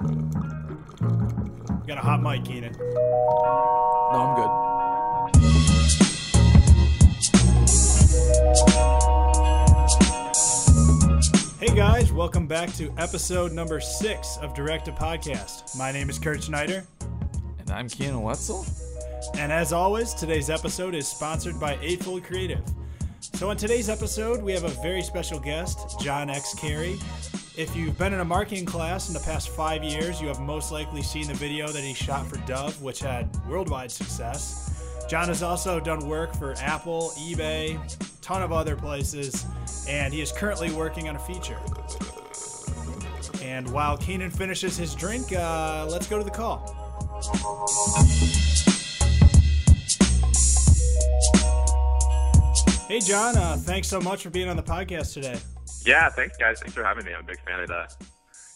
got a hot mic, Keenan. No, I'm good. Hey guys, welcome back to episode number six of Direct a Podcast. My name is Kurt Schneider, And I'm Keenan Wetzel. and as always, today's episode is sponsored by Eightfold Creative. So, on today's episode, we have a very special guest, John X. Carey. If you've been in a marketing class in the past five years, you have most likely seen the video that he shot for Dove, which had worldwide success. John has also done work for Apple, eBay, ton of other places, and he is currently working on a feature. And while Keenan finishes his drink, uh, let's go to the call. Hey, John, uh, thanks so much for being on the podcast today. Yeah, thanks guys. Thanks for having me. I'm a big fan of the,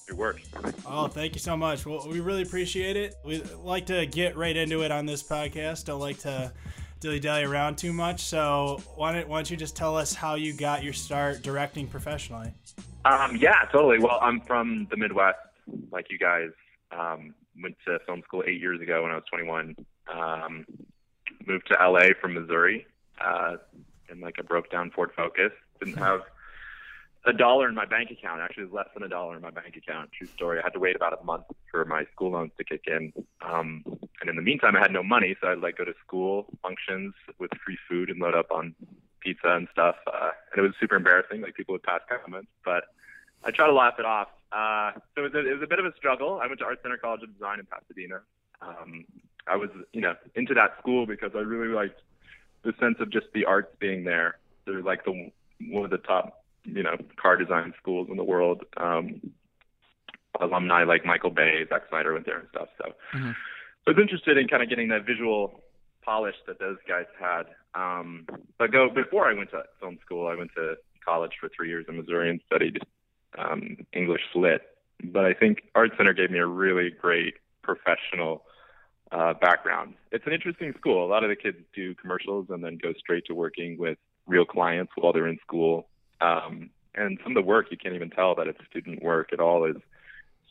your work. Oh, thank you so much. Well, we really appreciate it. We like to get right into it on this podcast. Don't like to dilly dally around too much. So, why don't, why don't you just tell us how you got your start directing professionally? Um, yeah, totally. Well, I'm from the Midwest, like you guys. Um, went to film school eight years ago when I was 21. Um, moved to LA from Missouri uh, in like a broke down Ford Focus. Didn't have a dollar in my bank account. Actually, less than a dollar in my bank account. True story. I had to wait about a month for my school loans to kick in. Um, and in the meantime, I had no money, so I'd like go to school functions with free food and load up on pizza and stuff. Uh, and it was super embarrassing. Like people would pass comments, but I try to laugh it off. Uh, so it was, a, it was a bit of a struggle. I went to Art Center College of Design in Pasadena. Um, I was, you know, into that school because I really liked the sense of just the arts being there. They're like the one of the top, you know, car design schools in the world. Um, alumni like Michael Bay, Zack Snyder went there and stuff. So Mhm. I was interested in kind of getting that visual polish that those guys had. Um, but go before I went to film school, I went to college for three years in Missouri and studied um, English lit. But I think Art Center gave me a really great professional uh, background. It's an interesting school. A lot of the kids do commercials and then go straight to working with real clients while they're in school. Um, and some of the work you can't even tell that it's student work. at all is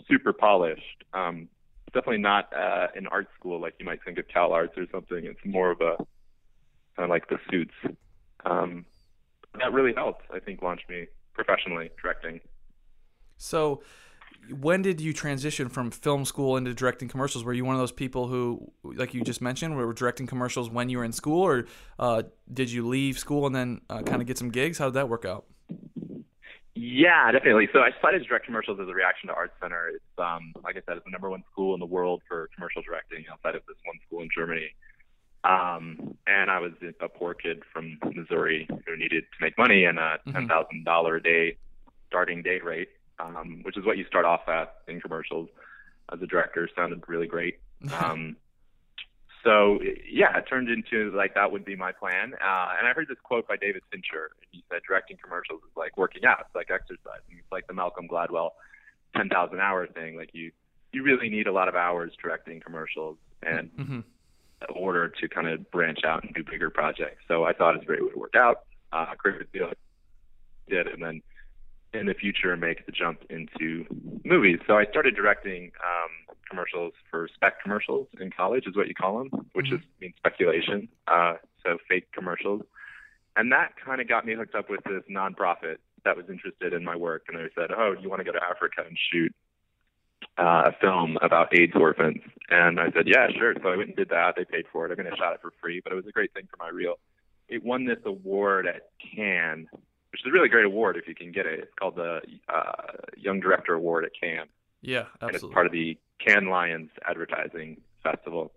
super polished. Um, it's definitely not uh, an art school like you might think of Cal Arts or something. It's more of a kind of like the suits. Um, that really helped. I think launch me professionally directing. So, when did you transition from film school into directing commercials? Were you one of those people who, like you just mentioned, were directing commercials when you were in school, or uh, did you leave school and then uh, kind of get some gigs? How did that work out? Yeah, definitely. So I to direct commercials as a reaction to Art Center. It's um, like I said, it's the number one school in the world for commercial directing outside of this one school in Germany. Um, and I was a poor kid from Missouri who needed to make money and a Mhm. ten thousand dollar a day starting day rate, um, which is what you start off at in commercials as a director. Sounded really great. Um, so yeah, it turned into like that would be my plan. Uh, and I heard this quote by David Fincher. And he said, "Directing commercials is like working out. It's like exercising. It's like the Malcolm Gladwell 10,000 hour thing. Like you, you really need a lot of hours directing commercials and hmm in order to kind of branch out and do bigger projects. So I thought it was a great way to work out. Uh, great deal did, and then in the future make the jump into movies. So I started directing um, commercials for spec commercials in college, is what you call them, which Mhm. is means speculation. Uh, so fake commercials, and that kind of got me hooked up with this nonprofit that was interested in my work, and they said, "Oh, do you want to go to Africa and shoot uh, a film about AIDS orphans?" And I said, "Yeah, sure." So I went and did that. They paid for it. I mean, I shot it for free, but it was a great thing for my reel. It won this award at Cannes, which is a really great award if you can get it. It's called the uh, Young Director Award at Cannes Yeah, absolutely. and it's part of the Cannes Lions Advertising Festival.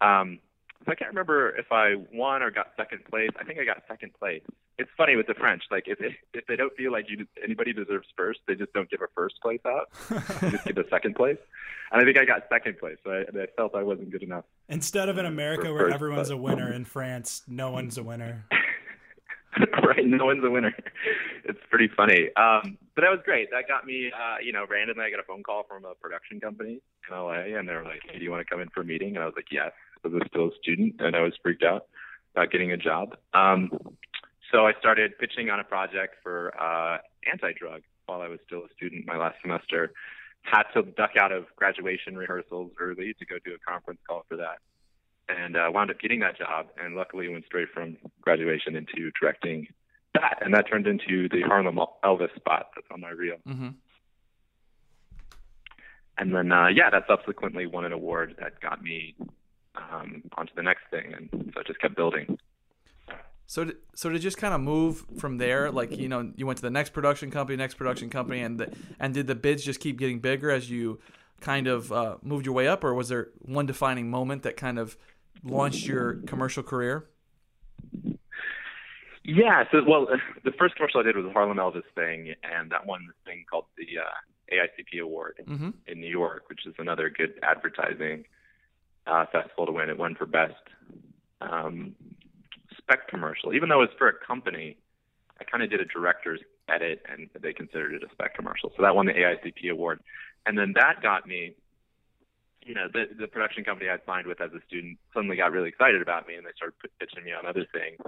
Um, so I can't remember if I won or got second place. I think I got second place. It's funny with the French, like if they, if they don't feel like you anybody deserves first, they just don't give a first place out. They just give a second place. And I think I got second place. So I, I felt I wasn't good enough. Instead of in America where first, everyone's but- a winner, in France, no one's a winner. right, no one's a winner. It's pretty funny. Um, but that was great. That got me, uh, you know, randomly I got a phone call from a production company in LA, and they were like, "Hey, do you want to come in for a meeting?" And I was like, "Yes." I was still a student, and I was freaked out about getting a job. Um, so I started pitching on a project for uh, anti-drug while I was still a student my last semester had to duck out of graduation rehearsals early to go do a conference call for that, and uh, wound up getting that job. And luckily, went straight from graduation into directing that, and that turned into the Harlem Elvis spot that's on my reel. Mm-hmm. And then, uh, yeah, that subsequently won an award that got me um, onto the next thing, and so it just kept building. So, to, so to just kind of move from there, like you know, you went to the next production company, next production company, and the, and did the bids just keep getting bigger as you kind of uh, moved your way up, or was there one defining moment that kind of launched your commercial career? Yeah, so well, the first commercial I did was a Harlem Elvis thing, and that one thing called the uh, AICP Award mm-hmm. in New York, which is another good advertising uh, festival to win. It won for best um, spec commercial, even though it was for a company. I kind of did a director's edit, and they considered it a spec commercial, so that won the AICP Award, and then that got me. You know, the the production company I signed with as a student suddenly got really excited about me, and they started pitching me on other things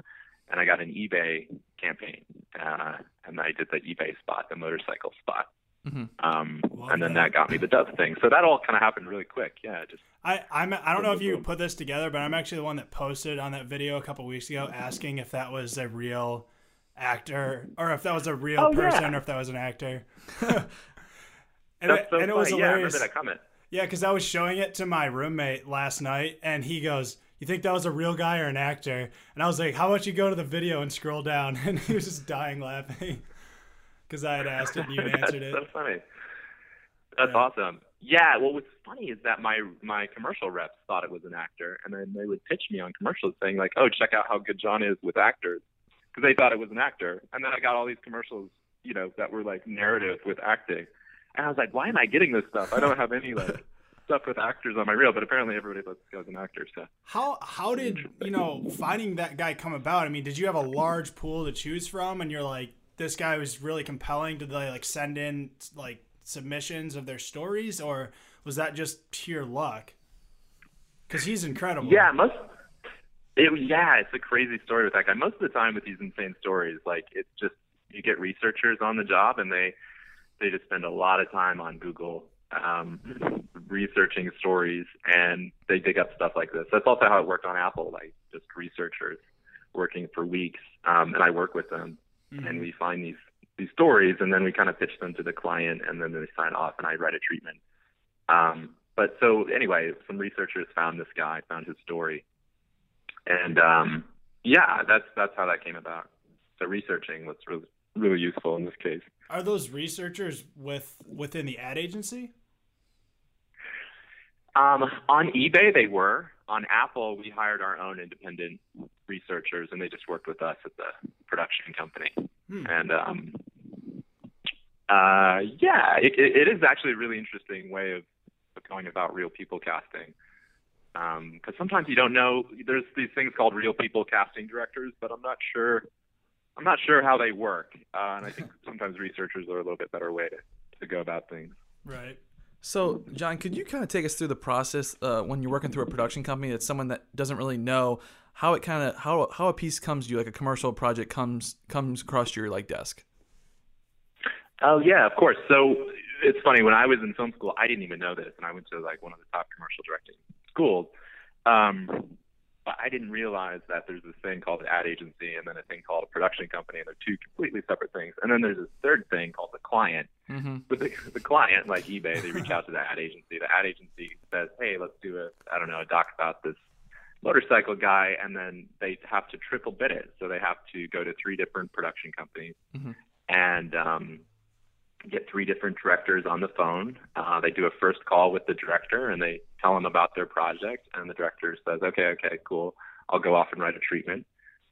and I got an eBay campaign, uh, and I did the eBay spot, the motorcycle spot. Mm-hmm. Um, and then that got me the Dove thing. So that all kind of happened really quick. Yeah, just I I'm I don't know if you put this together, but I'm actually the one that posted on that video a couple weeks ago asking if that was a real actor or if that was a real Oh, person yeah. or if that was an actor. and that's it, so and it was funny. Yeah, I hilarious. remember that comment. Yeah, because I was showing it to my roommate last night, and he goes, "You think that was a real guy or an actor?" And I was like, "How about you go to the video and scroll down?" And he was just dying laughing because I had asked it and you answered it. That's so funny. That's Yeah. awesome. Yeah. Well, what's funny is that my my commercial reps thought it was an actor, and then they would pitch me on commercials saying like, "Oh, check out how good John is with actors," because they thought it was an actor. And then I got all these commercials, you know, that were like narrative with acting, and I was like, "Why am I getting this stuff? I don't have any like stuff with actors on my reel." But apparently, everybody lets go as an actor. So How how did you know finding that guy come about? I mean, did you have a large pool to choose from, and you're like, this guy was really compelling? Did they like send in like submissions of their stories, or was that just pure luck? Because he's incredible. Yeah, most. It, yeah, it's a crazy story with that guy. Most of the time with these insane stories, like it's just you get researchers on the job and they they just spend a lot of time on Google um, researching stories and they dig up stuff like this. That's also how it worked on Apple, like just researchers working for weeks. Um, and I work with them Mhm. and we find these these stories and then we kind of pitch them to the client and then they sign off and I write a treatment. Um, but so anyway, some researchers found this guy, found his story, and um, yeah, that's that's how that came about. So researching was really really useful in this case. Are those researchers with within the ad agency? Um, on eBay, they were. On Apple, we hired our own independent researchers, and they just worked with us at the production company. Hmm. And um, uh, yeah, it, it is actually a really interesting way of, of going about real people casting. Because sometimes you don't know. There's these things called real people casting directors, but I'm not sure. I'm not sure how they work, uh, and I think sometimes researchers are a little bit better way to, to go about things. Right. So, John, could you kind of take us through the process uh, when you're working through a production company that's someone that doesn't really know how it kind of how how a piece comes to you, like a commercial project comes comes across your like desk? Oh yeah, of course. So it's funny when I was in film school, I didn't even know this, and I went to like one of the top commercial directing schools. Um, but I didn't realize that there's this thing called an ad agency, and then a thing called a production company, and they're two completely separate things. And then there's this third thing called the client. Mm-hmm. With the, the client, like eBay, they reach out to the ad agency. The ad agency says, "Hey, let's do a I don't know a doc about this motorcycle guy," and then they have to triple bid it. So they have to go to three different production companies Mhm. and um, get three different directors on the phone. Uh, they do a first call with the director and they tell them about their project, and the director says, "Okay, okay, cool. I'll go off and write a treatment."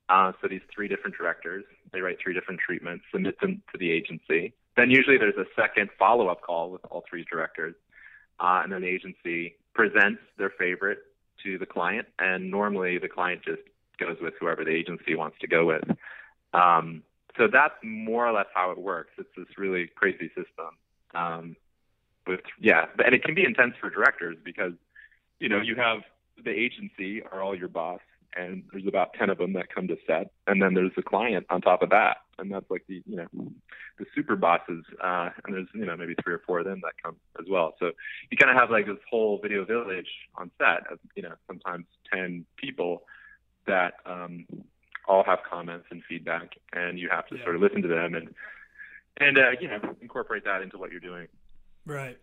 Uh, so these three different directors, they write three different treatments, submit them to the agency. Then usually there's a second follow-up call with all three directors, uh, and then the agency presents their favorite to the client, and normally the client just goes with whoever the agency wants to go with. Um, so that's more or less how it works. It's this really crazy system. Um, with yeah, and it can be intense for directors because you know you have the agency are all your boss, and there's about 10 of them that come to set and then there's the client on top of that and that's like the you know the super bosses uh and there's you know maybe three or four of them that come as well so you kind of have like this whole video village on set of you know sometimes 10 people that um all have comments and feedback and you have to Yeah. sort of listen to them and and uh you know incorporate that into what you're doing Right.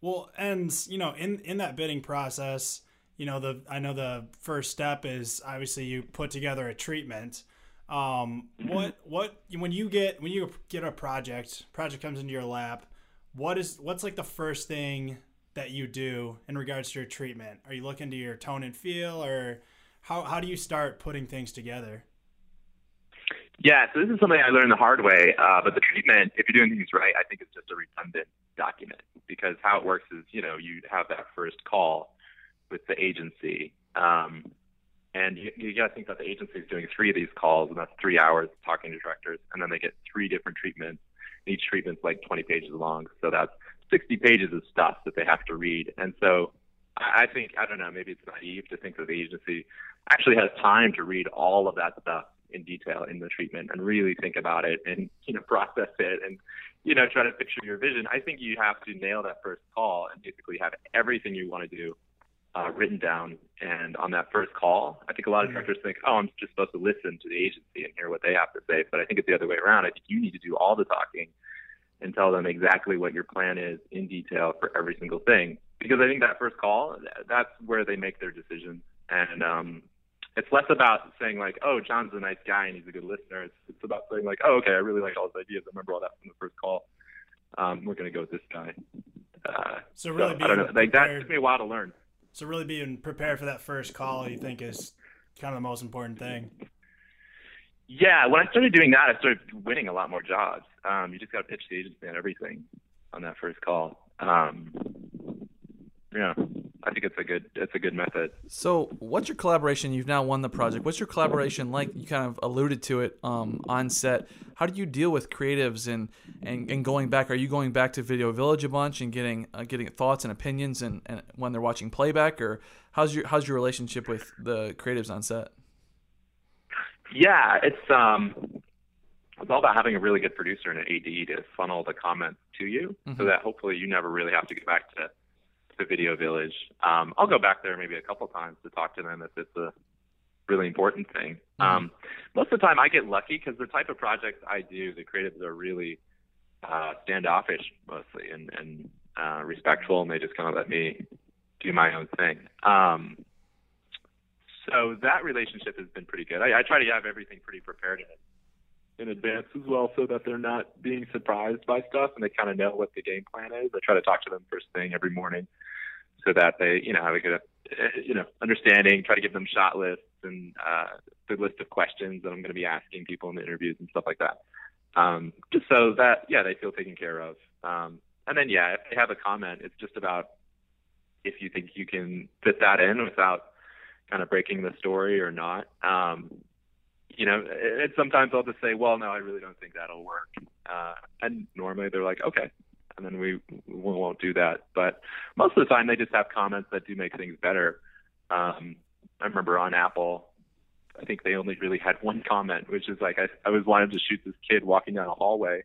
Well, and you know, in in that bidding process, you know, the I know the first step is obviously you put together a treatment. Um, what what when you get when you get a project, project comes into your lap, what is what's like the first thing that you do in regards to your treatment? Are you looking to your tone and feel, or how how do you start putting things together? Yeah, so this is something I learned the hard way. Uh, but the treatment, if you're doing things right, I think it's just a redundant document because how it works is, you know, you have that first call with the agency, um, and you, you got to think that the agency is doing three of these calls, and that's three hours talking to directors, and then they get three different treatments. And each treatment's like 20 pages long, so that's 60 pages of stuff that they have to read. And so I think I don't know, maybe it's naive to think that the agency actually has time to read all of that stuff in detail in the treatment and really think about it and you know process it and you know try to picture your vision. I think you have to nail that first call and basically have everything you want to do uh, written down. And on that first call, I think a lot of directors think, oh, I'm just supposed to listen to the agency and hear what they have to say. But I think it's the other way around. I think you need to do all the talking and tell them exactly what your plan is in detail for every single thing. Because I think that first call, that's where they make their decisions. And um, it's less about saying like, oh, John's a nice guy and he's a good listener. It's, it's about saying like, oh, okay, I really like all his ideas. I remember all that from the first call. Um, we're going to go with this guy. Uh, So really so, I don't know. being Like that took me a while to learn. So really being prepared for that first call, you think is kind of the most important thing. Yeah, when I started doing that, I started winning a lot more jobs. Um, you just got to pitch the agency on everything on that first call. Um, yeah, I think it's a good it's a good method. So, what's your collaboration? You've now won the project. What's your collaboration like? You kind of alluded to it um, on set. How do you deal with creatives and, and, and going back? Are you going back to Video Village a bunch and getting uh, getting thoughts and opinions and, and when they're watching playback, or how's your how's your relationship with the creatives on set? Yeah, it's um, it's all about having a really good producer and an AD to funnel the comments to you, so that hopefully you never really have to go back to to Video Village. Um, I'll go back there maybe a couple times to talk to them if it's a really important thing. Um, most of the time, I get lucky because the type of projects I do, the creatives are really uh, standoffish mostly and and uh, respectful, and they just kind of let me do my own thing. Um, so that relationship has been pretty good. I, I try to have everything pretty prepared in, in advance as well, so that they're not being surprised by stuff and they kind of know what the game plan is. I try to talk to them first thing every morning, so that they, you know, have a good, uh, you know, understanding. Try to give them shot lists and uh, the list of questions that I'm going to be asking people in the interviews and stuff like that. Um, just so that, yeah, they feel taken care of. Um, and then, yeah, if they have a comment, it's just about if you think you can fit that in without kind of breaking the story or not. Um, you know, and sometimes I'll just say, well, no, I really don't think that'll work. Uh, and normally they're like, okay. And then we, we won't do that. But most of the time they just have comments that do make things better. Um, I remember on Apple, I think they only really had one comment, which is like, I, I was wanting to shoot this kid walking down a hallway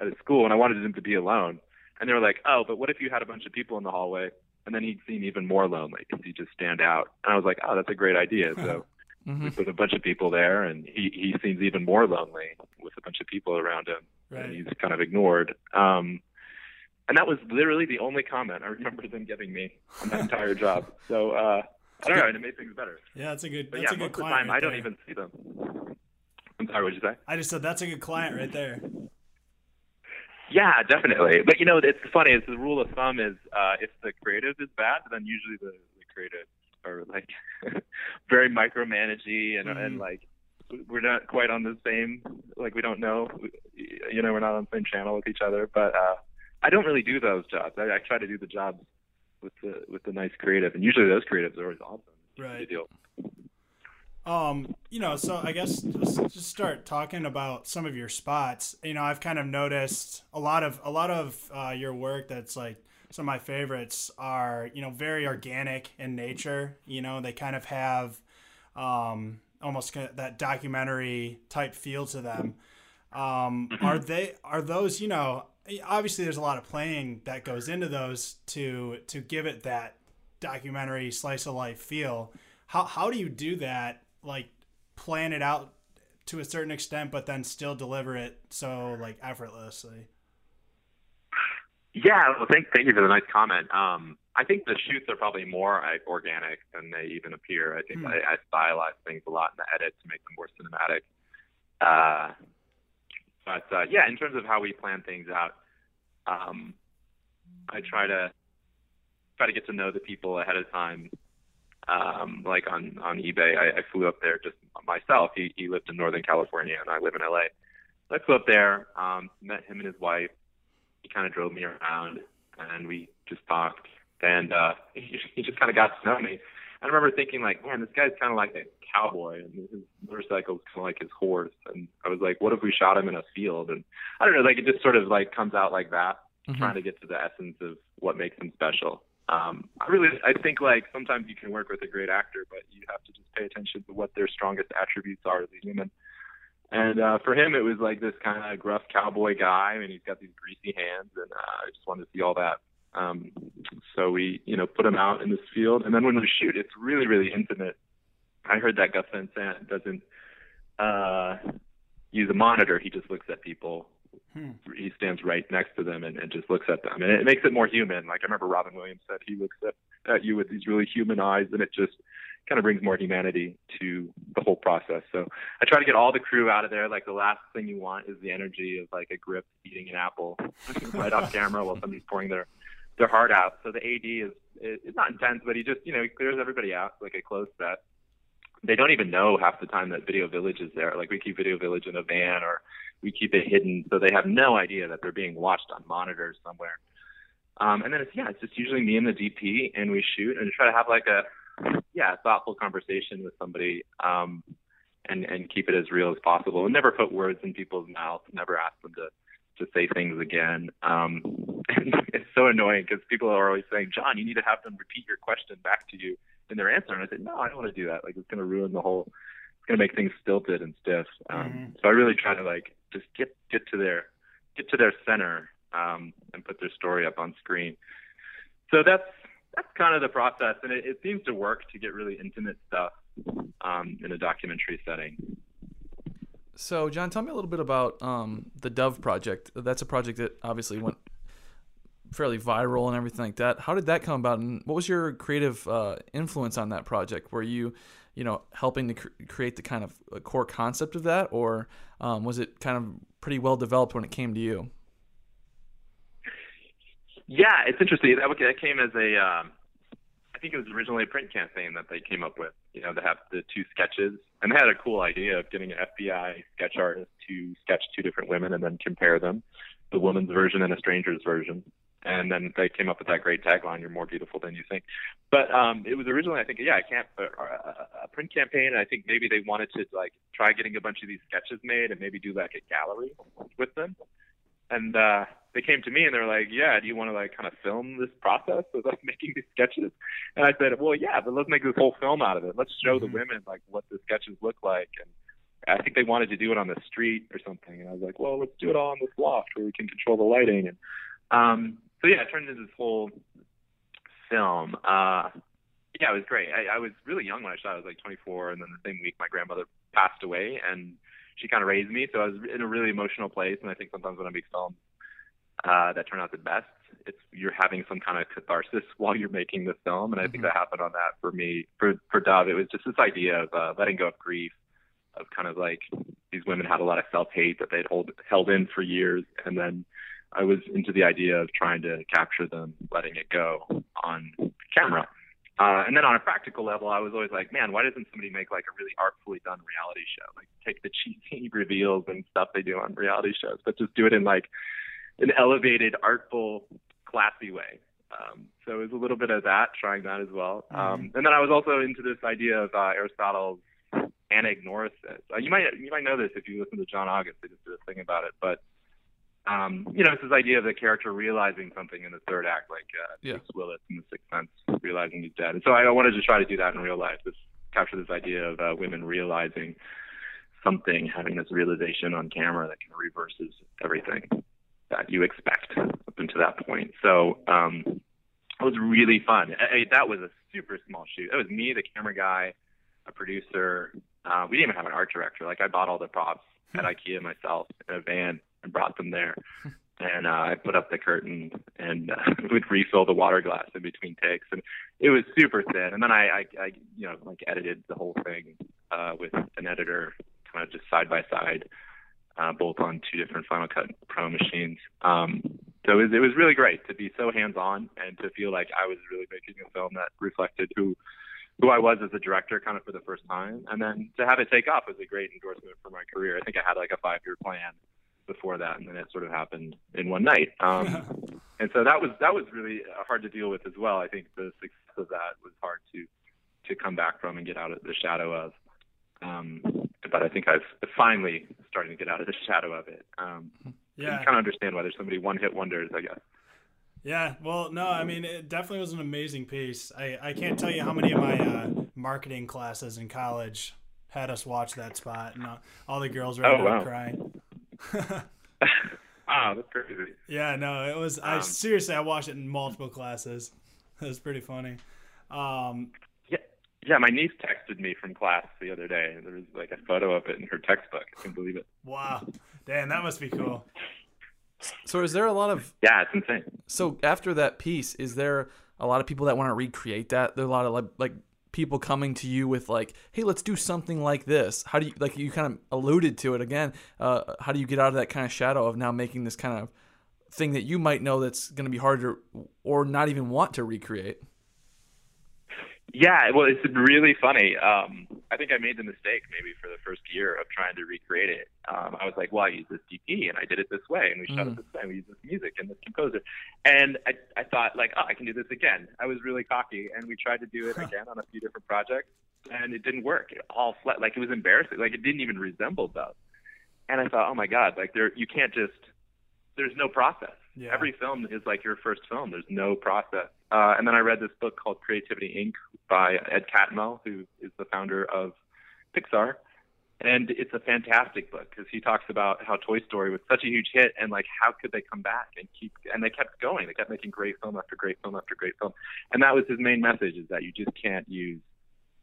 at a school and I wanted him to be alone. And they were like, oh, but what if you had a bunch of people in the hallway and then he'd seem even more lonely because he'd just stand out. And I was like, oh, that's a great idea. So Mm-hmm. we put a bunch of people there, and he he seems even more lonely with a bunch of people around him, Right. and he's kind of ignored. Um, and that was literally the only comment I remember them giving me on that entire job. So uh, I don't know, and it made things better. Yeah, that's a good. That's yeah, a good client. time right I don't there. even see them. I'm sorry, what'd you say? I just said that's a good client right there. Yeah, definitely. But you know, it's funny. It's the rule of thumb is uh, if the creative is bad, then usually the, the creative are like very micromanagey and Mhm. and like we're not quite on the same. Like we don't know. You know, we're not on the same channel with each other. But uh, I don't really do those jobs. I, I try to do the jobs with the with the nice creative, and usually those creatives are always awesome. Right. Deal. Um, you know, so I guess let's just start talking about some of your spots. You know, I've kind of noticed a lot of a lot of uh, your work that's like some of my favorites are you know very organic in nature. You know, they kind of have um, almost that documentary type feel to them. Um, are they are those you know obviously there's a lot of planning that goes into those to to give it that documentary slice of life feel. How how do you do that? Like plan it out to a certain extent, but then still deliver it so like effortlessly. Yeah, well, thank thank you for the nice comment. Um, I think the shoots are probably more organic than they even appear. I think hmm. I, I stylize things a lot in the edit to make them more cinematic. Uh, but uh, yeah, in terms of how we plan things out, um, I try to try to get to know the people ahead of time. Um, like on on eBay, I, I flew up there just myself. He he lived in Northern California, and I live in LA. So I flew up there, um, met him and his wife. He kind of drove me around, and we just talked. And uh, he, he just kind of got to know me. I remember thinking like, man, this guy's kind of like a cowboy, and his motorcycle's kind of like his horse. And I was like, what if we shot him in a field? And I don't know, like it just sort of like comes out like that, mm-hmm. trying to get to the essence of what makes him special. Um, I really, I think like sometimes you can work with a great actor, but you have to just pay attention to what their strongest attributes are as a human. And uh, for him, it was like this kind of gruff cowboy guy, and he's got these greasy hands, and uh, I just wanted to see all that um, so we, you know, put him out in this field, and then when we shoot, it's really, really intimate. I heard that Gus Van Sant doesn't uh, use a monitor; he just looks at people. Hmm. He stands right next to them and, and just looks at them, and it makes it more human. Like I remember Robin Williams said, he looks at, at you with these really human eyes, and it just kind of brings more humanity to the whole process. So I try to get all the crew out of there. Like the last thing you want is the energy of like a grip eating an apple right off camera while somebody's pouring their their heart out. So the AD is it's not intense, but he just you know he clears everybody out like a closed set. They don't even know half the time that Video Village is there. Like we keep Video Village in a van or we keep it hidden, so they have no idea that they're being watched on monitors somewhere. Um, and then it's yeah, it's just usually me and the DP, and we shoot and try to have like a yeah thoughtful conversation with somebody. Um, and and keep it as real as possible and never put words in people's mouths never ask them to to say things again. Um, and it's so annoying because people are always saying, John, you need to have them repeat your question back to you in their answer. And I said, no, I don't want to do that. Like it's going to ruin the whole. It's going to make things stilted and stiff. Um, mm-hmm. So I really try to like just get get to their get to their center um, and put their story up on screen. So that's that's kind of the process, and it, it seems to work to get really intimate stuff um, in a documentary setting. So, John, tell me a little bit about um, the Dove project. That's a project that obviously went fairly viral and everything like that. How did that come about, and what was your creative uh, influence on that project? Were you, you know, helping to cr- create the kind of uh, core concept of that, or um, was it kind of pretty well developed when it came to you? Yeah, it's interesting. That, that came as a um, think it was originally a print campaign that they came up with. You know, to have the two sketches, and they had a cool idea of getting an FBI sketch artist to sketch two different women and then compare them, the woman's version and a stranger's version. And then they came up with that great tagline: "You're more beautiful than you think." But um, it was originally, I think, yeah, a camp, a, a print campaign, I think maybe they wanted to like try getting a bunch of these sketches made and maybe do like a gallery with them and uh they came to me and they were like, "Yeah, do you want to like kind of film this process of like making these sketches?" And I said, "Well, yeah, but let's make this whole film out of it. Let's show mm-hmm. the women like what the sketches look like." And I think they wanted to do it on the street or something, and I was like, "Well, let's do it all in this loft where we can control the lighting." And um, so yeah, it turned into this whole film. Uh, yeah, it was great. I, I was really young when I shot. I was like 24, and then the same week my grandmother passed away, and she kind of raised me. So I was in a really emotional place. And I think sometimes when I make films uh, that turn out the best, it's you're having some kind of catharsis while you're making the film. And I mm-hmm. think that happened on that for me. For for Dove, it was just this idea of uh, letting go of grief, of kind of like these women had a lot of self hate that they'd hold held in for years, and then I was into the idea of trying to capture them, letting it go on camera. Uh, and then on a practical level, I was always like, man, why doesn't somebody make like a really artfully done reality show? Like take the cheesy reveals and stuff they do on reality shows, but just do it in like an elevated, artful, classy way. Um, so it was a little bit of that, trying that as well. Mm-hmm. Um, and then I was also into this idea of uh, Aristotle's anagnorisis. Uh, you might you might know this if you listen to John August. They just did a thing about it, but um, you know, it's this idea of the character realizing something in the third act, like uh, yeah. Bruce Willis in The Sixth Sense, realizing he's dead. And so I wanted to try to do that in real life. This capture this idea of uh, women realizing something, having this realization on camera that kind of reverses everything that you expect up until that point. So um, it was really fun. I, that was a super small shoot. It was me, the camera guy, a producer. Uh, we didn't even have an art director. Like I bought all the props at IKEA myself in a van and brought them there. And uh, I put up the curtain and uh, would refill the water glass in between takes, and it was super thin. And then I, I, I you know, like edited the whole thing uh, with an editor, kind of just side by side, uh, both on two different Final Cut Pro machines. Um, so it was, it was really great to be so hands on and to feel like I was really making a film that reflected who who I was as a director kind of for the first time. And then to have it take off was a great endorsement for my career. I think I had like a five year plan before that, and then it sort of happened in one night. Um, and so that was that was really hard to deal with as well. I think the success of that was hard to to come back from and get out of the shadow of. Um, but I think I've finally starting to get out of the shadow of it. Um, yeah, kind of understand why there's so many one hit wonders, I guess. Yeah, well, no, I mean, it definitely was an amazing piece. I, I can't tell you how many of my uh, marketing classes in college had us watch that spot, and all the girls were oh, wow. crying. wow, that's crazy. Yeah, no, it was. I um, seriously, I watched it in multiple classes. It was pretty funny. Um, yeah, yeah. My niece texted me from class the other day. There was like a photo of it in her textbook. I can't believe it. Wow, damn, that must be cool. So is there a lot of Yeah, it's insane. So after that piece, is there a lot of people that want to recreate that? There are a lot of like, like people coming to you with like, "Hey, let's do something like this." How do you like you kind of alluded to it again? Uh, how do you get out of that kind of shadow of now making this kind of thing that you might know that's going to be harder or not even want to recreate? Yeah, well, it's really funny. Um, I think I made the mistake maybe for the first year of trying to recreate it. Um, I was like, well, I use this DP and I did it this way, and we shot mm. it this way, and we use this music and this composer. And I, I thought, like, oh, I can do this again. I was really cocky, and we tried to do it again on a few different projects, and it didn't work. It all flat, like it was embarrassing. Like it didn't even resemble those. And I thought, oh my god, like there, you can't just. There's no process. Yeah. Every film is like your first film. There's no process. Uh, and then I read this book called Creativity Inc. by Ed Catmull, who is the founder of Pixar. And it's a fantastic book because he talks about how Toy Story was such a huge hit and like how could they come back and keep and they kept going. They kept making great film after great film after great film. And that was his main message is that you just can't use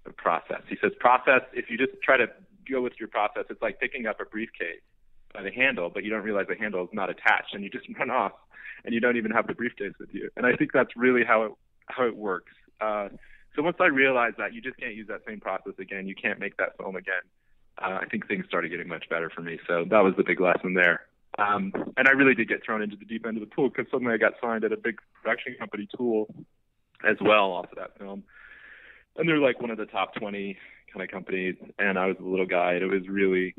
the process. He says process if you just try to go with your process, it's like picking up a briefcase by the handle, but you don't realize the handle is not attached, and you just run off, and you don't even have the briefcase with you. And I think that's really how it how it works. Uh, so once I realized that you just can't use that same process again, you can't make that film again. Uh, I think things started getting much better for me. So that was the big lesson there. Um, and I really did get thrown into the deep end of the pool because suddenly I got signed at a big production company, Tool, as well off of that film. And they're like one of the top 20 kind of companies. And I was a little guy, and it was really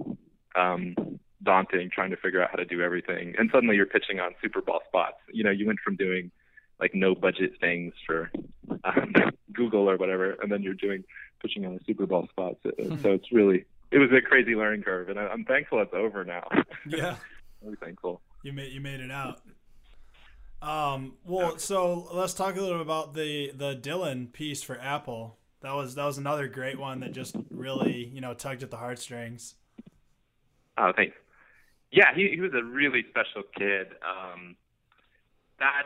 um, daunting trying to figure out how to do everything. And suddenly you're pitching on Super Bowl spots. You know, you went from doing like no budget things for um, Google or whatever, and then you're doing pitching on the Super Bowl spots. Mm-hmm. So it's really it was a crazy learning curve, and I'm thankful it's over now. Yeah, really thankful. You made you made it out. Um, well, so let's talk a little about the the Dylan piece for Apple. That was that was another great one that just really you know tugged at the heartstrings. Oh, thanks yeah, he, he was a really special kid. Um, that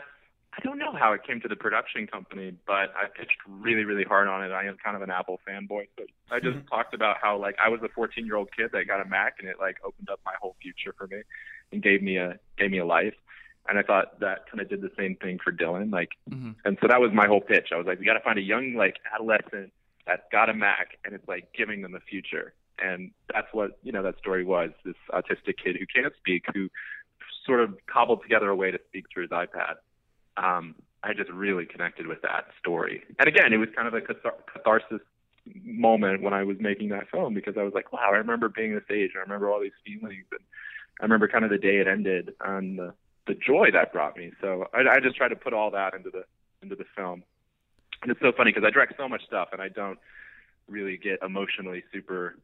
I don't know how it came to the production company, but I pitched really, really hard on it. I am kind of an Apple fanboy, so I just mm-hmm. talked about how like I was a 14 year old kid that got a Mac, and it like opened up my whole future for me, and gave me a gave me a life. And I thought that kind of did the same thing for Dylan, like, mm-hmm. and so that was my whole pitch. I was like, we got to find a young like adolescent that got a Mac, and it's like giving them a future and that's what you know that story was. This autistic kid who can't speak, who sort of cobbled together a way to speak through his iPad. Um, I just really connected with that story, and again, it was kind of a catharsis moment when I was making that film because I was like, wow, I remember being this age, I remember all these feelings, and I remember kind of the day it ended and the the joy that brought me. So I, I just tried to put all that into the into the film, and it's so funny because I direct so much stuff and I don't really get emotionally super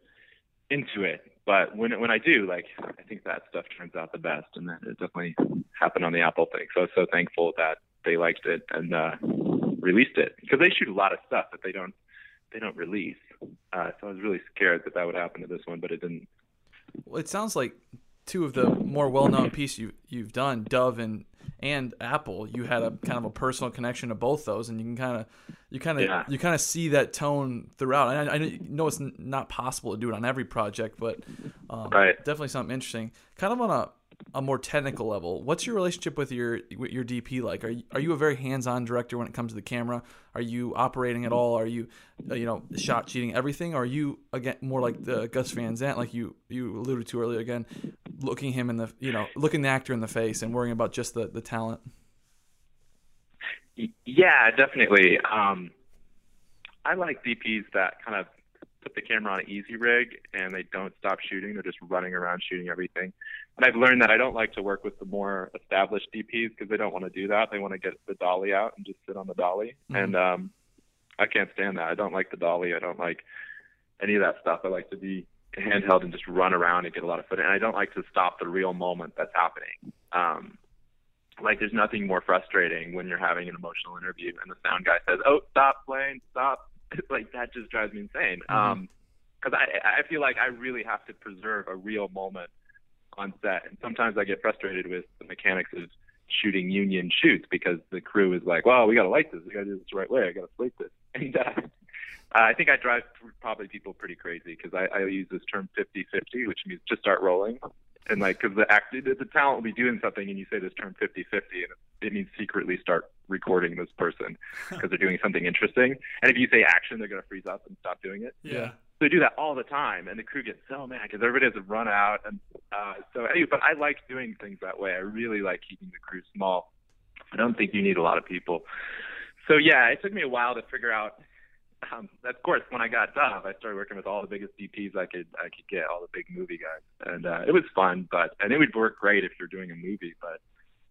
into it. But when when I do, like I think that stuff turns out the best, and that it definitely happened on the Apple thing. So I was so thankful that they liked it and uh, released it because they shoot a lot of stuff that they don't they don't release. Uh, so I was really scared that that would happen to this one, but it didn't. Well, it sounds like two of the more well-known pieces you you've done, Dove and and Apple. You had a kind of a personal connection to both those, and you can kind of you kind of Yeah. you kind of see that tone throughout. And I, I know it's not possible to do it on every project, but um, Right. definitely something interesting. Kind of on a a more technical level, what's your relationship with your your DP like? Are you, are you a very hands-on director when it comes to the camera? Are you operating at all? Are you uh, you know shot cheating everything? Or are you again more like the Gus Van Sant, like you you alluded to earlier again, looking him in the you know looking the actor in the face and worrying about just the the talent? Yeah, definitely. Um, I like DPs that kind of put the camera on an easy rig and they don't stop shooting. They're just running around shooting everything. And I've learned that I don't like to work with the more established DPs because they don't want to do that. They want to get the dolly out and just sit on the dolly. Mhm. And um, I can't stand that. I don't like the dolly. I don't like any of that stuff. I like to be handheld and just run around and get a lot of footage. And I don't like to stop the real moment that's happening. Um, like there's nothing more frustrating when you're having an emotional interview and the sound guy says, "Oh, stop playing, stop." like that just drives me insane. Mhm. Um 'cause I I feel like I really have to preserve a real moment on set, and sometimes I get frustrated with the mechanics of shooting union shoots because the crew is like, "Well, we got to light this. We got to do this the right way. I got to slate this." And uh, I think I drive probably people pretty crazy because I, I use this term 50-50, which means just start rolling and like because the act the, the talent will be doing something and you say this term 50-50 and it means secretly start recording this person because they're doing something interesting and if you say action they're going to freeze up and stop doing it Yeah. Yeah. so they do that all the time and the crew gets so mad because everybody has to run out and uh so anyway but i like doing things that way i really like keeping the crew small i don't think you need a lot of people so yeah it took me a while to figure out um, of course, when I got Dove, I started working with all the biggest DPs I could I could get, all the big movie guys, and uh, it was fun. But and it would work great if you're doing a movie. But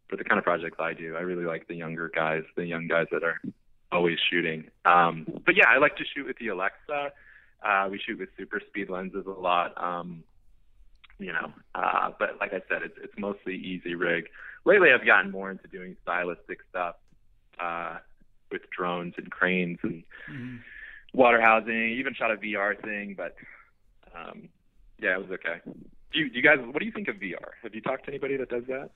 for the kind of projects I do, I really like the younger guys, the young guys that are always shooting. Um, but yeah, I like to shoot with the Alexa. Uh, we shoot with super speed lenses a lot. Um, you know, uh, but like I said, it's it's mostly easy rig. Lately, I've gotten more into doing stylistic stuff uh, with drones and cranes and Mhm. water housing. Even shot a VR thing, but um, yeah, it was okay. Do you, do you guys, what do you think of VR? Have you talked to anybody that does that?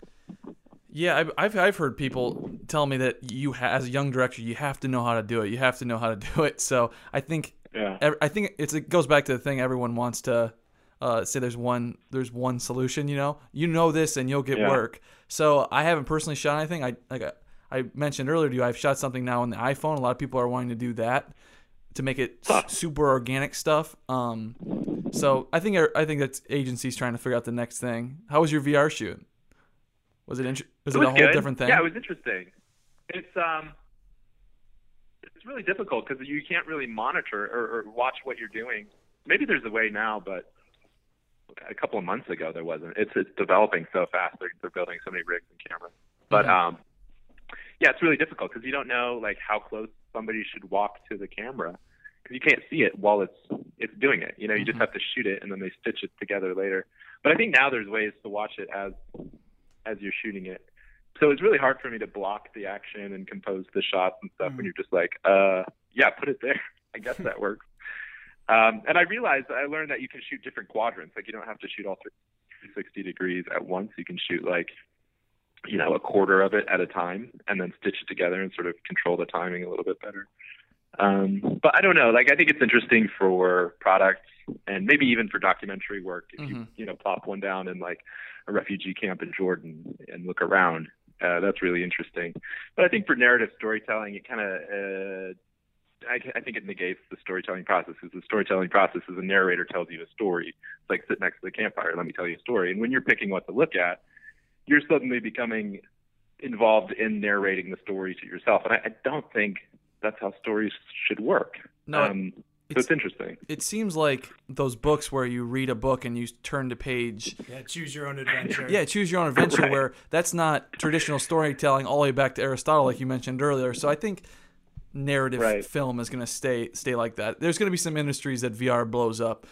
Yeah, I've, I've I've heard people tell me that you ha- as a young director you have to know how to do it. You have to know how to do it. So I think Yeah. ev- I think it's it goes back to the thing everyone wants to uh, say. There's one there's one solution. You know, you know this and you'll get Yeah. work. So I haven't personally shot anything. I like I, I mentioned earlier to you, I've shot something now on the iPhone. A lot of people are wanting to do that to make it s- super organic stuff. Um, so I think I think that's agencies trying to figure out the next thing. How was your VR shoot? Was it int- was it, was a whole different thing? Yeah, it was interesting. It's um, it's really difficult because you can't really monitor or, or watch what you're doing. Maybe there's a way now, but a couple of months ago there wasn't. It's it's developing so fast. They're they're building so many rigs and cameras. But Mhm. um, yeah, it's really difficult because you don't know like how close somebody should walk to the camera because you can't see it while it's it's doing it. You know, you just Mhm. have to shoot it and then they stitch it together later. But I think now there's ways to watch it as as you're shooting it. So it's really hard for me to block the action and compose the shots and stuff when you're just like, uh, yeah, put it there. I guess that works. Um, and I realized I learned that you can shoot different quadrants. Like you don't have to shoot all 360 degrees at once. You can shoot like, you know, a quarter of it at a time and then stitch it together and sort of control the timing a little bit better. Um, but I don't know. Like I think it's interesting for products and maybe even for documentary work. If you Mhm. you know plop one down in like a refugee camp in Jordan and look around, uh, that's really interesting. But I think for narrative storytelling, it kind of uh, I, I think it negates the storytelling process because the storytelling process is a narrator tells you a story. It's like sit next to the campfire, let me tell you a story. And when you're picking what to look at, you're suddenly becoming involved in narrating the story to yourself. And I, I don't think that's how stories should work. No, um, so it's interesting. it seems like those books where you read a book and you turn to page Yeah, choose your own adventure. yeah choose your own adventure Right. where that's not traditional storytelling all the way back to aristotle like you mentioned earlier so i think narrative Right. film is going to stay stay like that there's going to be some industries that vr blows up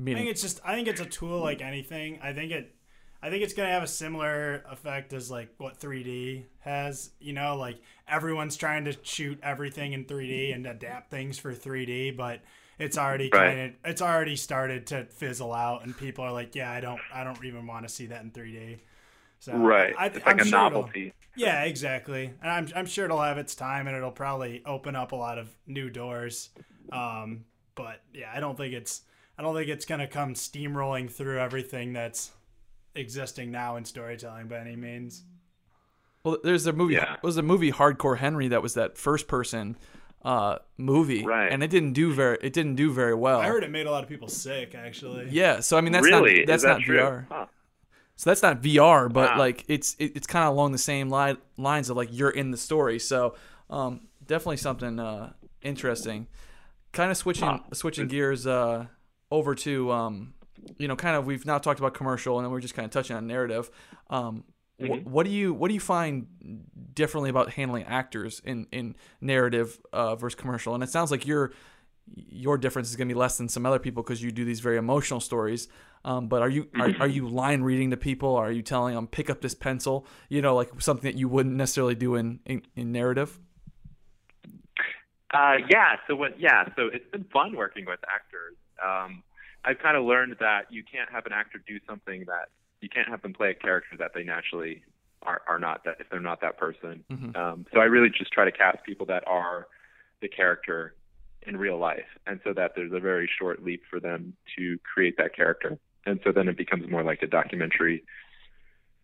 I think it's just I think it's a tool like anything. I think it I think it's gonna have a similar effect as like what 3D has. You know, like everyone's trying to shoot everything in 3D and adapt things for 3D, but it's already Right. kind of it's already started to fizzle out, and people are like, yeah, I don't I don't even want to see that in 3D. So Right. I, it's I'm like a sure novelty. Yeah, exactly. And I'm I'm sure it'll have its time, and it'll probably open up a lot of new doors. Um, but yeah, I don't think it's I don't think it's gonna come steamrolling through everything that's existing now in storytelling by any means. Well, there's a movie. Yeah. Was a movie Hardcore Henry that was that first person uh, movie, Right. And it didn't do very. It didn't do very well. I heard it made a lot of people sick, actually. Yeah, so I mean that's really? not that's that not true? VR. Huh. So that's not VR, but Wow. like it's it, it's kind of along the same li- lines of like you're in the story. So um, definitely something uh, interesting. Kind of switching Huh. switching gears uh, over to um, you know kind of we've now talked about commercial and then we're just kind of touching on narrative. Um, wh- Mm-hmm. what do you what do you find differently about handling actors in in narrative uh, versus commercial? And it sounds like your your difference is going to be less than some other people because you do these very emotional stories. Um, but are you are, Mm-hmm. are you line reading to people? Are you telling them pick up this pencil? You know, like something that you wouldn't necessarily do in in, in narrative. Uh, yeah. So what? Yeah. So it's been fun working with actors. Um, I've kind of learned that you can't have an actor do something that you can't have them play a character that they naturally are, are not that if they're not that person. Mhm. Um, so I really just try to cast people that are the character in real life, and so that there's a very short leap for them to create that character, and so then it becomes more like a documentary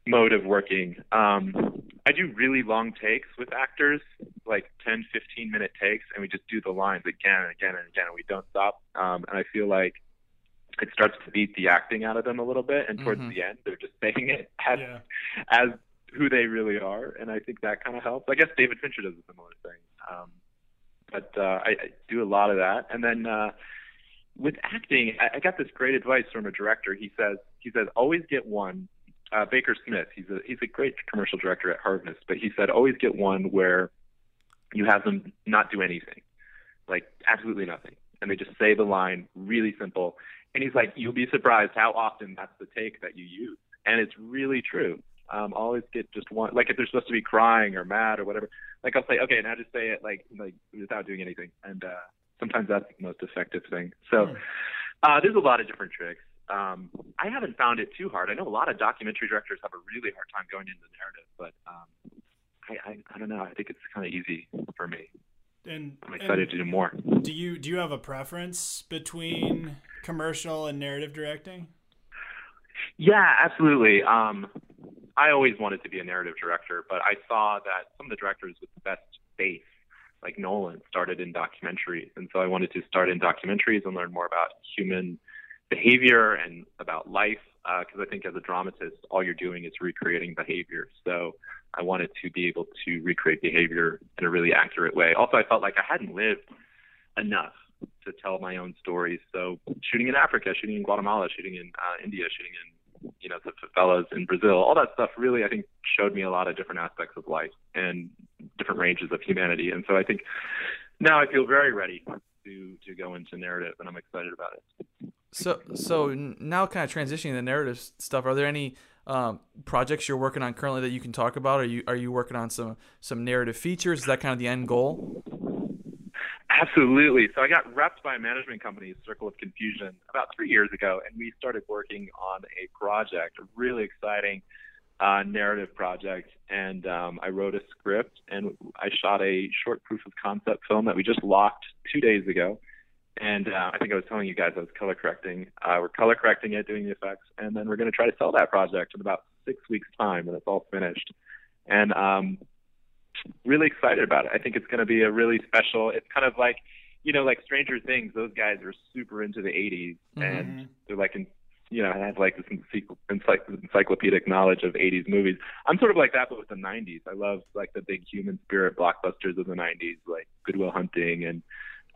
mode of working. Um, I do really long takes with actors, like 10, 15 minute takes, and we just do the lines again and again and again, and we don't stop. Um, and I feel like it starts to beat the acting out of them a little bit, and towards Mhm. the end, they're just saying it as Yeah. as who they really are, and I think that kind of helps. I guess David Fincher does a similar thing, um, but uh, I, I do a lot of that. And then uh, with acting, I, I got this great advice from a director. He says he says always get one. Uh, Baker Smith, he's a he's a great commercial director at Harvest, but he said always get one where you have them not do anything, like absolutely nothing, and they just say the line really simple. And he's like, you'll be surprised how often that's the take that you use, and it's really true um, always get just one. Like if they're supposed to be crying or mad or whatever, like I'll say, okay, now just say it like like without doing anything, and uh, sometimes that's the most effective thing. So Hmm. uh, there's a lot of different tricks. Um, I haven't found it too hard. I know a lot of documentary directors have a really hard time going into the narrative, but um, I, I I don't know. I think it's kind of easy for me. And, I'm excited and to do more. do you do you have a preference between commercial and narrative directing? Yeah, absolutely. Um, I always wanted to be a narrative director, but I saw that some of the directors with the best face, like Nolan, started in documentaries, and so I wanted to start in documentaries and learn more about human behavior and about life. Because I think as a dramatist, all you're doing is recreating behavior. So I wanted to be able to recreate behavior in a really accurate way. Also, I felt like I hadn't lived enough to tell my own stories. So shooting in Africa, shooting in Guatemala, shooting in uh, India, shooting in you know the favelas in Brazil, all that stuff really I think showed me a lot of different aspects of life and different ranges of humanity. And so I think now I feel very ready to to go into narrative, and I'm excited about it. So so now kind of transitioning to the narrative stuff. Are there any um, projects you're working on currently that you can talk about? Are you are you working on some some narrative features? Is that kind of the end goal? Absolutely. So I got repped by a management company, Circle of Confusion, about three years ago, and we started working on a project, a really exciting uh, narrative project. And um, I wrote a script, and I shot a short proof of concept film that we just locked two days ago. And uh, I think I was telling you guys I was color correcting. Uh, we're color correcting it, doing the effects, and then we're going to try to sell that project in about six weeks' time, when it's all finished. And um, really excited about it. I think it's going to be a really special. It's kind of like, you know, like Stranger Things. Those guys are super into the '80s, and Mhm. they're like, in, you know, have like this encycl- encycl- encyclopedic knowledge of '80s movies. I'm sort of like that, but with the '90s. I love like the big human spirit blockbusters of the '90s, like Good Will Hunting and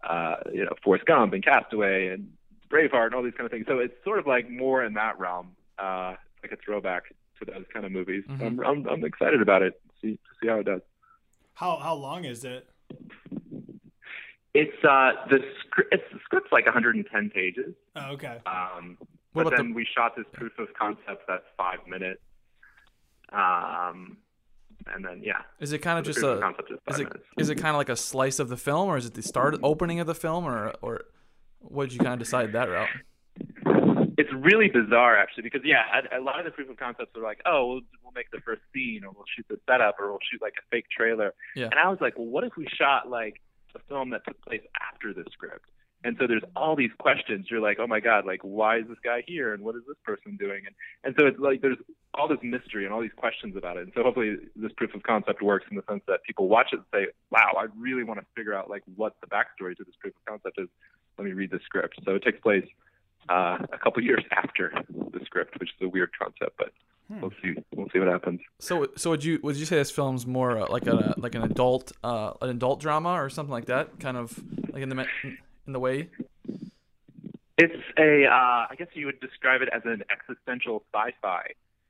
uh, you know, Forrest Gump and Cast Away and Braveheart and all these kind of things. So it's sort of like more in that realm, uh, like a throwback to those kind of movies. So I'm, I'm I'm excited about it. See see how it does. How how long is it? It's uh the script. It's the script's like 110 pages. Oh, okay. Um, What but then the- we shot this proof of concept that's five minutes. Um, and then yeah, Is it kind of the just a concept is is it minutes. is it kind of like a slice of the film, or is it the start opening of the film, or or what did you kind of decide that route? It's really bizarre, actually, because yeah, a, a lot of the proof of concepts are like, oh, we'll, we'll make the first scene, or we'll shoot the setup, or we'll shoot like a fake trailer. Yeah. And I was like, well, what if we shot like a film that took place after the script? And so there's all these questions. You're like, oh my god, like why is this guy here, and what is this person doing? And and so it's like there's all this mystery and all these questions about it. And so hopefully this proof of concept works in the sense that people watch it and say, wow, I really want to figure out like what the backstory to this proof of concept is. Let me read the script. So it takes place uh, a couple years after the script, which is a weird concept, but we'll see. We'll see what happens. So so would you would you say this film's more uh, like a like an adult uh, an adult drama or something like that? Kind of like in the in the way. It's a, uh, I guess you would describe it as an existential sci-fi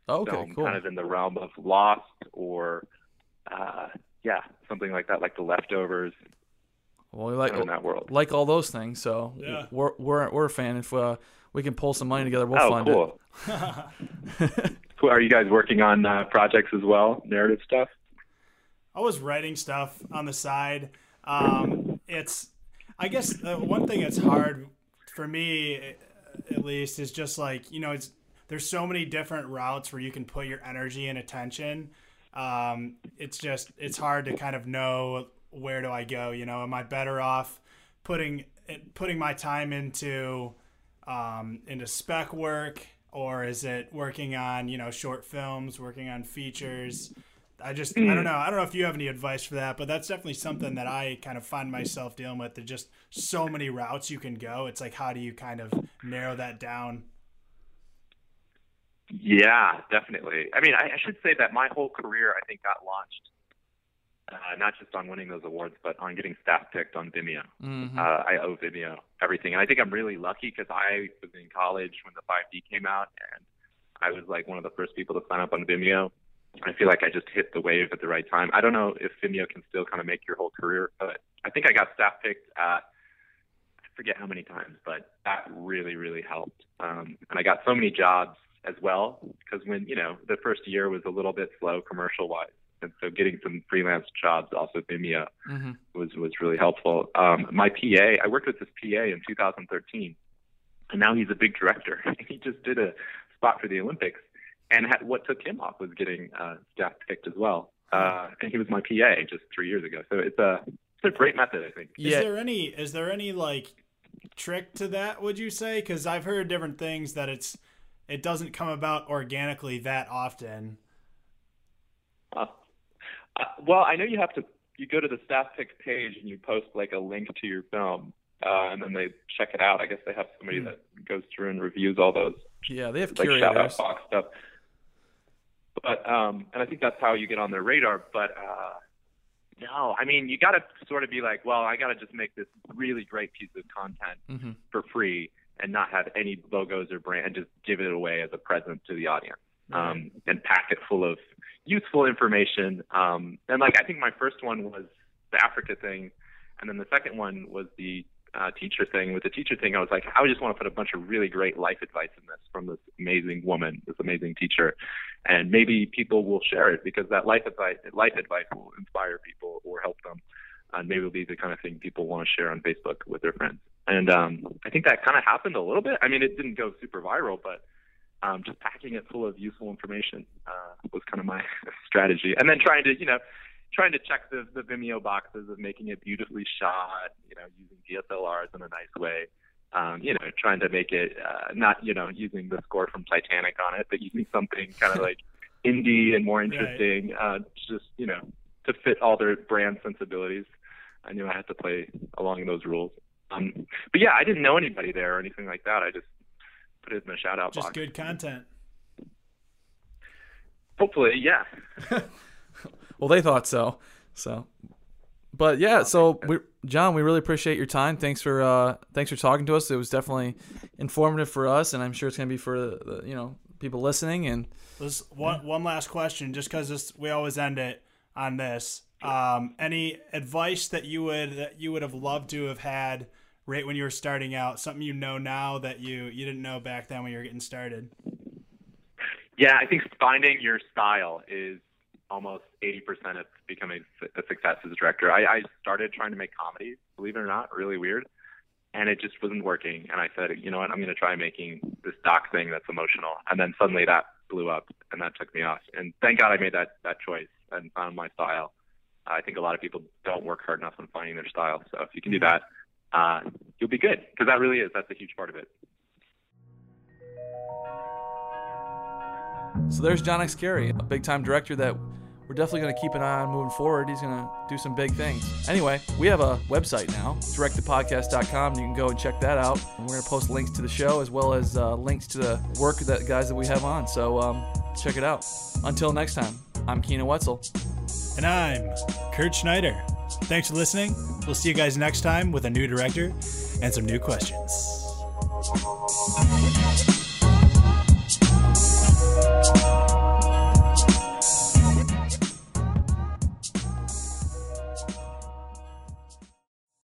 Oh, okay, film, cool. kind of in the realm of Lost or, uh, yeah, something like that, like The Leftovers, Well, we like in that world. like all those things. So Yeah. we're we're we're a fan. If uh, we can pull some money together, we'll oh, fund cool. Cool. Are you guys working on uh, projects as well, narrative stuff? I was writing stuff on the side. Um, it's, I guess, the one thing that's hard for me, at least, is just like you know, it's there's so many different routes where you can put your energy and attention. Um, it's just it's hard to kind of know where do I go. You know, am I better off putting putting my time into um, into spec work, or is it working on you know short films, working on features? I just I don't know. I don't know if you have any advice for that, but that's definitely something that I kind of find myself dealing with. There's just so many routes you can go. It's like how do you kind of narrow that down? Yeah, definitely. I mean, I, I should say that my whole career, I think, got launched uh, not just on winning those awards, but on getting staff picked on Vimeo. Mhm. Uh, I owe Vimeo everything, and I think I'm really lucky because I was in college when the 5D came out, and I was like one of the first people to sign up on Vimeo. I feel like I just hit the wave at the right time. I don't know if Vimeo can still kind of make your whole career, but I think I got staff picked at I forget how many times, but that really really helped. Um, and I got so many jobs as well because when you know the first year was a little bit slow commercial wise, and so getting some freelance jobs also Vimeo Mhm. was was really helpful. Um, my PA, I worked with this PA in 2013, and now he's a big director. he just did a spot for the Olympics, and had, what took him off was getting uh, staff picked as well. Uh, and he was my PA just three years ago. So it's a it's a great method, I think. Yeah. Is there any is there any like trick to that? Would you say? Because I've heard different things that it's it doesn't come about organically that often. Uh, uh, well, I know you have to. You go to the staff pick page and you post like a link to your film, uh, and then they check it out. I guess they have somebody Hmm. that goes through and reviews all those Yeah, they have like shout out box stuff. But um, and I think that's how you get on their radar. But uh, no, I mean you got to sort of be like, well, I got to just make this really great piece of content Mhm. for free and not have any logos or brand, and just give it away as a present to the audience, um, and pack it full of useful information. Um, and like I think my first one was the Africa thing, and then the second one was the uh, teacher thing. With the teacher thing, I was like, I just want to put a bunch of really great life advice in this from this amazing woman, this amazing teacher, and maybe people will share it because that life advice, life advice will inspire people or help them. And maybe it'll be the kind of thing people want to share on Facebook with their friends. And um, I think that kind of happened a little bit. I mean, it didn't go super viral, but um, just packing it full of useful information uh, was kind of my strategy. And then trying to, you know, trying to check the, the Vimeo boxes of making it beautifully shot, you know, using DSLRs in a nice way. Um, you know, trying to make it uh, not, you know, using the score from Titanic on it, but using something kind of like indie and more interesting, uh, just, you know, to fit all their brand sensibilities. I knew I had to play along those rules. Um, but yeah, I didn't know anybody there or anything like that. I just put it in the shout out Just box. good content. Hopefully, yeah. Well, they thought so. So, but yeah. So we, John, we really appreciate your time. Thanks for uh, thanks for talking to us. It was definitely informative for us, and I'm sure it's gonna be for the, the you know people listening. And Let's, one one last question, just because we always end it on this. Um, any advice that you would that you would have loved to have had right when you were starting out? Something you know now that you you didn't know back then when you were getting started. Yeah, I think finding your style is almost 80% of becoming a success as a director. I, I started trying to make comedies, believe it or not, really weird, and it just wasn't working. And I said, you know what, I'm going to try making this doc thing that's emotional. And then suddenly that blew up, and that took me off. And thank God I made that that choice and found my style. I think a lot of people don't work hard enough on finding their style. So if you can do that, uh, you'll be good because that really is that's a huge part of it. So there's John X. Carey, a big time director that we're definitely going to keep an eye on moving forward. He's going to do some big things. Anyway, we have a website now, directthepodcast.com. You can go and check that out. And we're going to post links to the show as well as uh, links to the work that guys that we have on. So um, check it out. Until next time, I'm Keenan Wetzel. And I'm Kurt Schneider. Thanks for listening. We'll see you guys next time with a new director and some new questions.